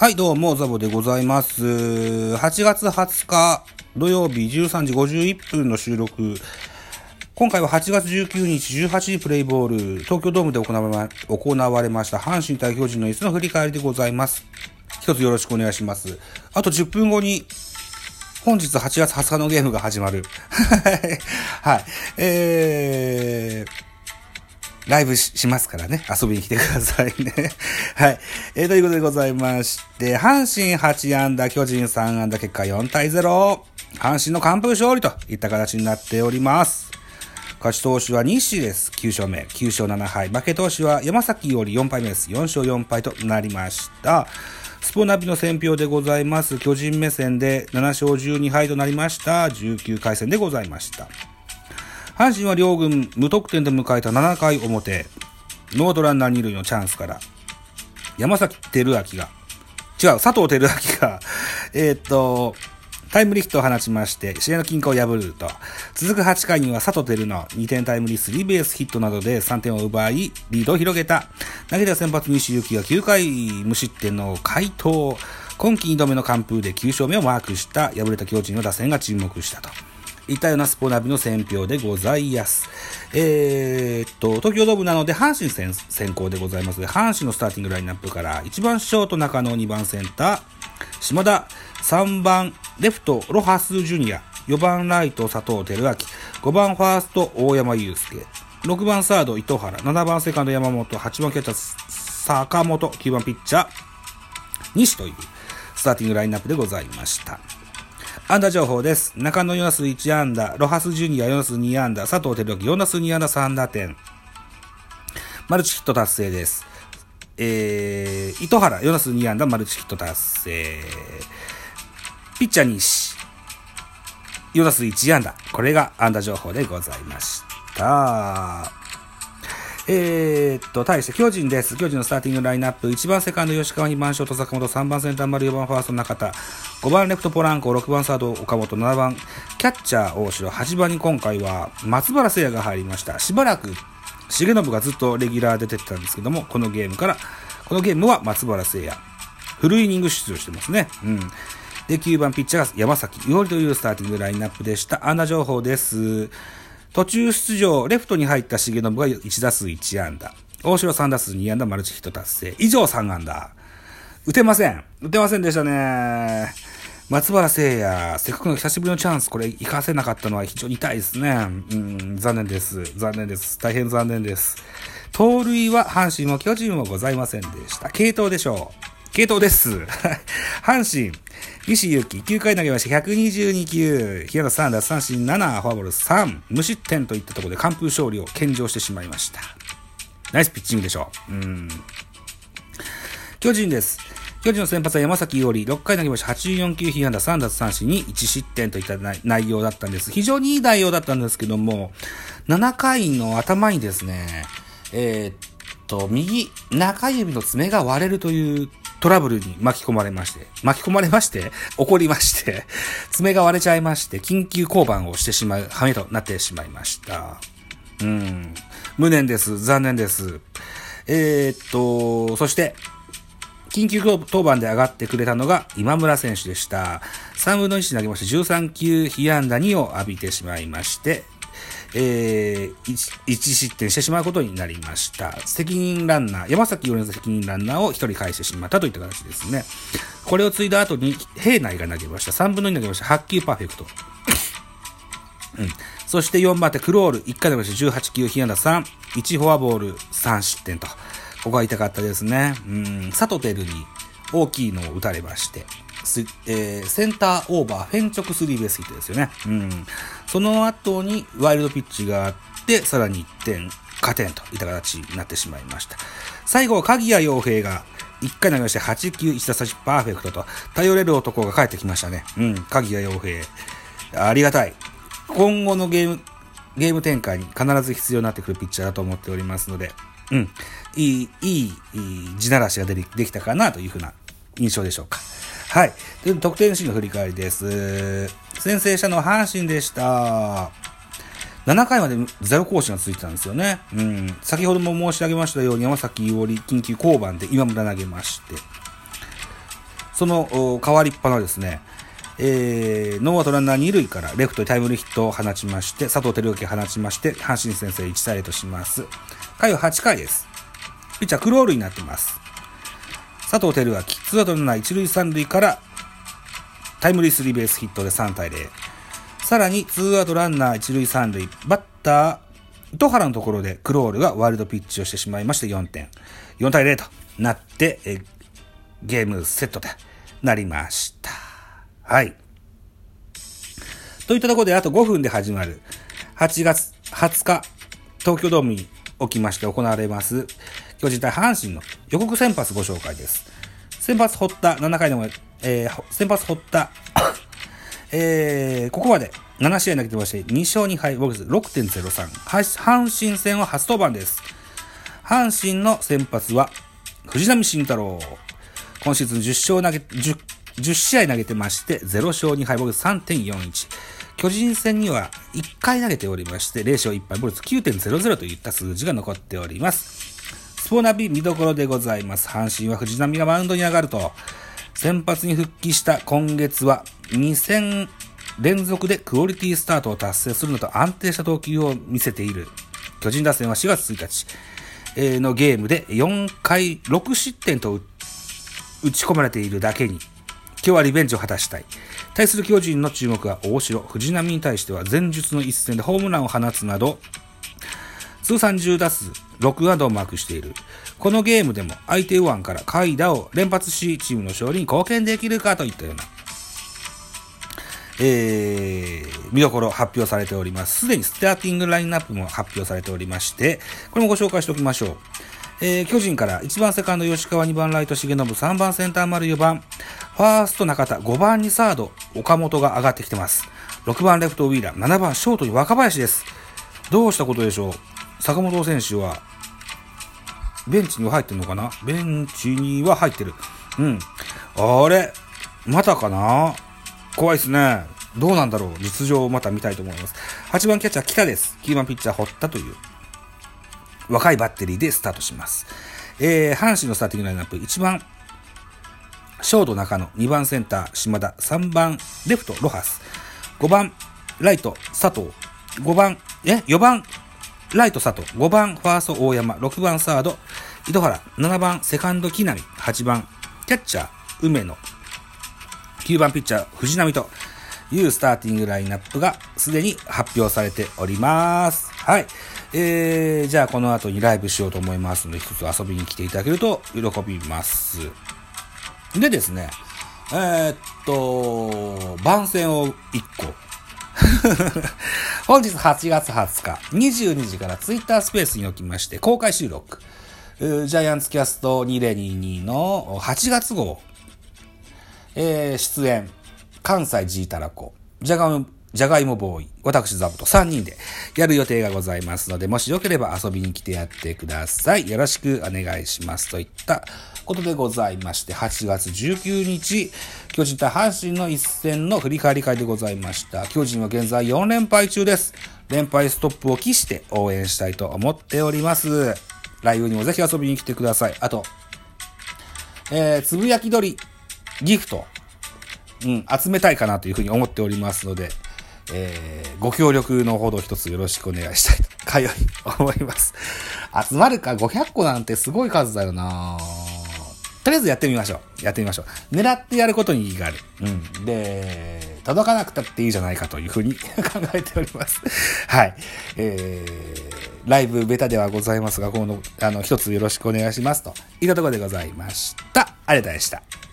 はい、どうも、ザボでございます。8月20日土曜日13時51分の収録。今回は8月19日18時プレイボール、東京ドームで行われま行われました阪神対巨人の椅子の振り返りでございます。一つよろしくお願いします。あと10分後に、本日8月20日のゲームが始まる。はい。えー、ライブしますからね。遊びに来てくださいね。はい。えー、ということでございまして、阪神8安打、巨人3安打、結果4対0。阪神の完封勝利といった形になっております。勝ち投手は西です。9勝目。9勝7敗。負け投手は山崎より4敗目です。4勝4敗となりました。スポナビの選評でございます。巨人目線で7勝12敗となりました。19回戦でございました。阪神は両軍無得点で迎えた7回表、ノードランナー2塁のチャンスから、山崎照明が、違う、佐藤輝明が、え、っと、タイムリーヒットを放ちまして、試合の均衡を破ると、続く8回には佐藤輝の2点タイムリースリーベースヒットなどで3点を奪い、リードを広げた。投げた先発西行が9回無失点の回答。今季2度目の完封で9勝目をマークした、敗れた巨人の打線が注目したと。いたようなスポナビの選評でございます。えー、っと、東京ドームなので阪神先先行でございます、阪神のスターティングラインナップから、1番ショート中野、2番センター、島田、3番レフト、ロハスジュニア、4番ライト、佐藤輝明、5番ファースト、大山祐介、6番サード、糸原、7番セカンド、山本、8番キャッチャー、坂本、9番ピッチャー、西というスターティングラインナップでございました。安打情報です。中野4打数1安打、ロハスジュニア4打数2安打、佐藤輝明4打数2安打3打点。マルチヒット達成です。えー、糸原4打数2安打、マルチヒット達成。ピッチャー西、4打数1安打。これが安打情報でございました。えー、っと、対して巨人です。巨人のスターティングラインナップ。1番セカンド吉川、2番ショート坂本、3番センター丸、4番ファースト中田、5番レフトポランコ、6番サード岡本、7番キャッチャー大城、8番に今回は松原聖也が入りました。しばらく重信がずっとレギュラー出てたんですけども、このゲームから、このゲームは松原聖也。フルイニング出場してますね。うん。で、9番ピッチャーが山崎伊織というスターティングラインナップでした。安打情報です。途中出場、レフトに入った重信が1打数1安打。大城3打数2安打、マルチヒット達成。以上3安打。打てません。打てませんでしたね。松原聖也、せっかくの久しぶりのチャンス、これ、活かせなかったのは非常に痛いですね。うん、残念です。残念です。大変残念です。盗塁は阪神も巨人もございませんでした。系統でしょう。系統です。阪神、西勇輝、9回投げまして122球、平野3打三振7、フォアボール3、無失点といったところで完封勝利を献上してしまいました。ナイスピッチングでしょう。うん。巨人です。巨人の先発は山崎伊織、6回投げました84球、被安打3奪三振に1失点といった内容だったんです。非常にいい内容だったんですけども、7回の頭にですね、えー、っと、右中指の爪が割れるというトラブルに巻き込まれまして、巻き込まれまして、怒りまして、爪が割れちゃいまして、緊急降板をしてしまう羽目となってしまいました。うん。無念です。残念です。えー、っと、そして、緊急登板で上がってくれたのが今村選手でした。3分の1投げまして13球被安打2を浴びてしまいまして、えー、1, 1失点してしまうことになりました。責任ランナー、山崎よりの責任ランナーを1人返してしまったといった形ですね。これを継いだ後に平内が投げました。3分の2投げました。8球パーフェクト。うん。そして4番手クロール、1回投げました。18球被安打3、1フォアボール3失点と。ここが痛かったですね。うん、佐藤輝に大きいのを打たれまして、えー、センターオーバー、フェンチョクスリーベースヒットですよね。うん。その後にワイルドピッチがあって、さらに1点、加点といった形になってしまいました。最後鍵谷洋平が1回投げまして8球1打差しパーフェクトと、頼れる男が帰ってきましたね。うん、鍵谷洋平。ありがたい。今後のゲーム、ゲーム展開に必ず必要になってくるピッチャーだと思っておりますので、うん。いい、いい、いい地ならしがでできたかなというふうな印象でしょうか。はい。という得点シーンの振り返りです。先制したのは阪神でした。7回までゼロ更新が続いてたんですよね。うん。先ほども申し上げましたように山崎伊織緊急降板で今村投げまして。その代わりっぱなですね、えー、ノーアウトランナー2塁からレフトにタイムリーヒットを放ちまして、佐藤輝明放ちまして、阪神先制1対0とします。回は8回です。ピッチャークロールになってます。佐藤輝明、ツーアウトランナー1塁3塁からタイムリースリーベースヒットで3対0。さらに、ツーアウトランナー1塁3塁、バッター、糸原のところでクロールがワイルドピッチをしてしまいまして4点。4対0となって、えゲームセットとなりました。はい。といったところであと5分で始まる8月20日東京ドームにおきまして行われます巨人対阪神の予告先発ご紹介です。先発堀田7回の、えー、先発堀田 えー、ここまで7試合投げてまして2勝2敗、ボックス6.03。阪神戦は初登板です。阪神の先発は藤浪晋太郎。今シーズン10勝投げ、10 10試合投げてまして、0勝2敗、ボルツ3.41。巨人戦には1回投げておりまして、0勝1敗、ボルツ9.00といった数字が残っております。スポナビ見どころでございます。阪神は藤波がマウンドに上がると、先発に復帰した今月は2戦連続でクオリティスタートを達成するのと安定した投球を見せている。巨人打線は4月1日のゲームで4回6失点と打ち込まれているだけに、今日はリベンジを果たしたい。対する巨人の注目は大城、藤波に対しては前述の一戦でホームランを放つなど、通算10打数6安打をマークしている。このゲームでも相手右腕から快打を連発し、チームの勝利に貢献できるかといったような、えー、見どころ発表されております。すでにスターティングラインナップも発表されておりまして、これもご紹介しておきましょう。えー、巨人から1番セカンド吉川、2番ライト重信、3番センター丸4番、ファースト中田、5番にサード岡本が上がってきてます。6番レフトウィーラー、7番ショートに若林です。どうしたことでしょう？坂本選手は、ベンチには入ってるのかな？ベンチには入ってる。うん。あれまたかな？怖いっすね。どうなんだろう？実情をまた見たいと思います。8番キャッチャー北です。9番ピッチャー堀田という若いバッテリーでスタートします。えー、阪神のスターティングラインナップ、1番、ショート中野、2番センター、島田、3番、レフト、ロハス、5番、ライト、佐藤、5番、え ?4 番、ライト、佐藤、5番、ファースト、大山、6番、サード、糸原、7番、セカンド、木浪、8番、キャッチャー、梅野、9番ピッチャー、藤波というスターティングラインナップがすでに発表されております。はい。えー、じゃあこの後にライブしようと思いますので、一つ遊びに来ていただけると喜びます。でですね、えー、っと、番宣を1個。本日8月20日、22時からツイッタースペースにおきまして、公開収録。ジャイアンツキャスト2022の8月号、えー、出演、関西ジータラコ、ジャガムじゃがいもボーイ、私ザボと3人でやる予定がございますので、もしよければ遊びに来てやってください。よろしくお願いします。といったことでございまして、8月19日、巨人対阪神の一戦の振り返り会でございました。巨人は現在4連敗中です。連敗ストップを期して応援したいと思っております。ライブにもぜひ遊びに来てください。あと、えー、つぶやき鳥ギフト、うん、集めたいかなというふうに思っておりますので、えー、ご協力のほど一つよろしくお願いしたいと、かよい思います。集まるか500個なんてすごい数だよなとりあえずやってみましょう。やってみましょう。狙ってやることに意義がある。うん。で、届かなくたっていいじゃないかというふうに 考えております。はい。えー、ライブベタではございますが、この、あの、一つよろしくお願いしますと。いったところでございました。ありがとうございました。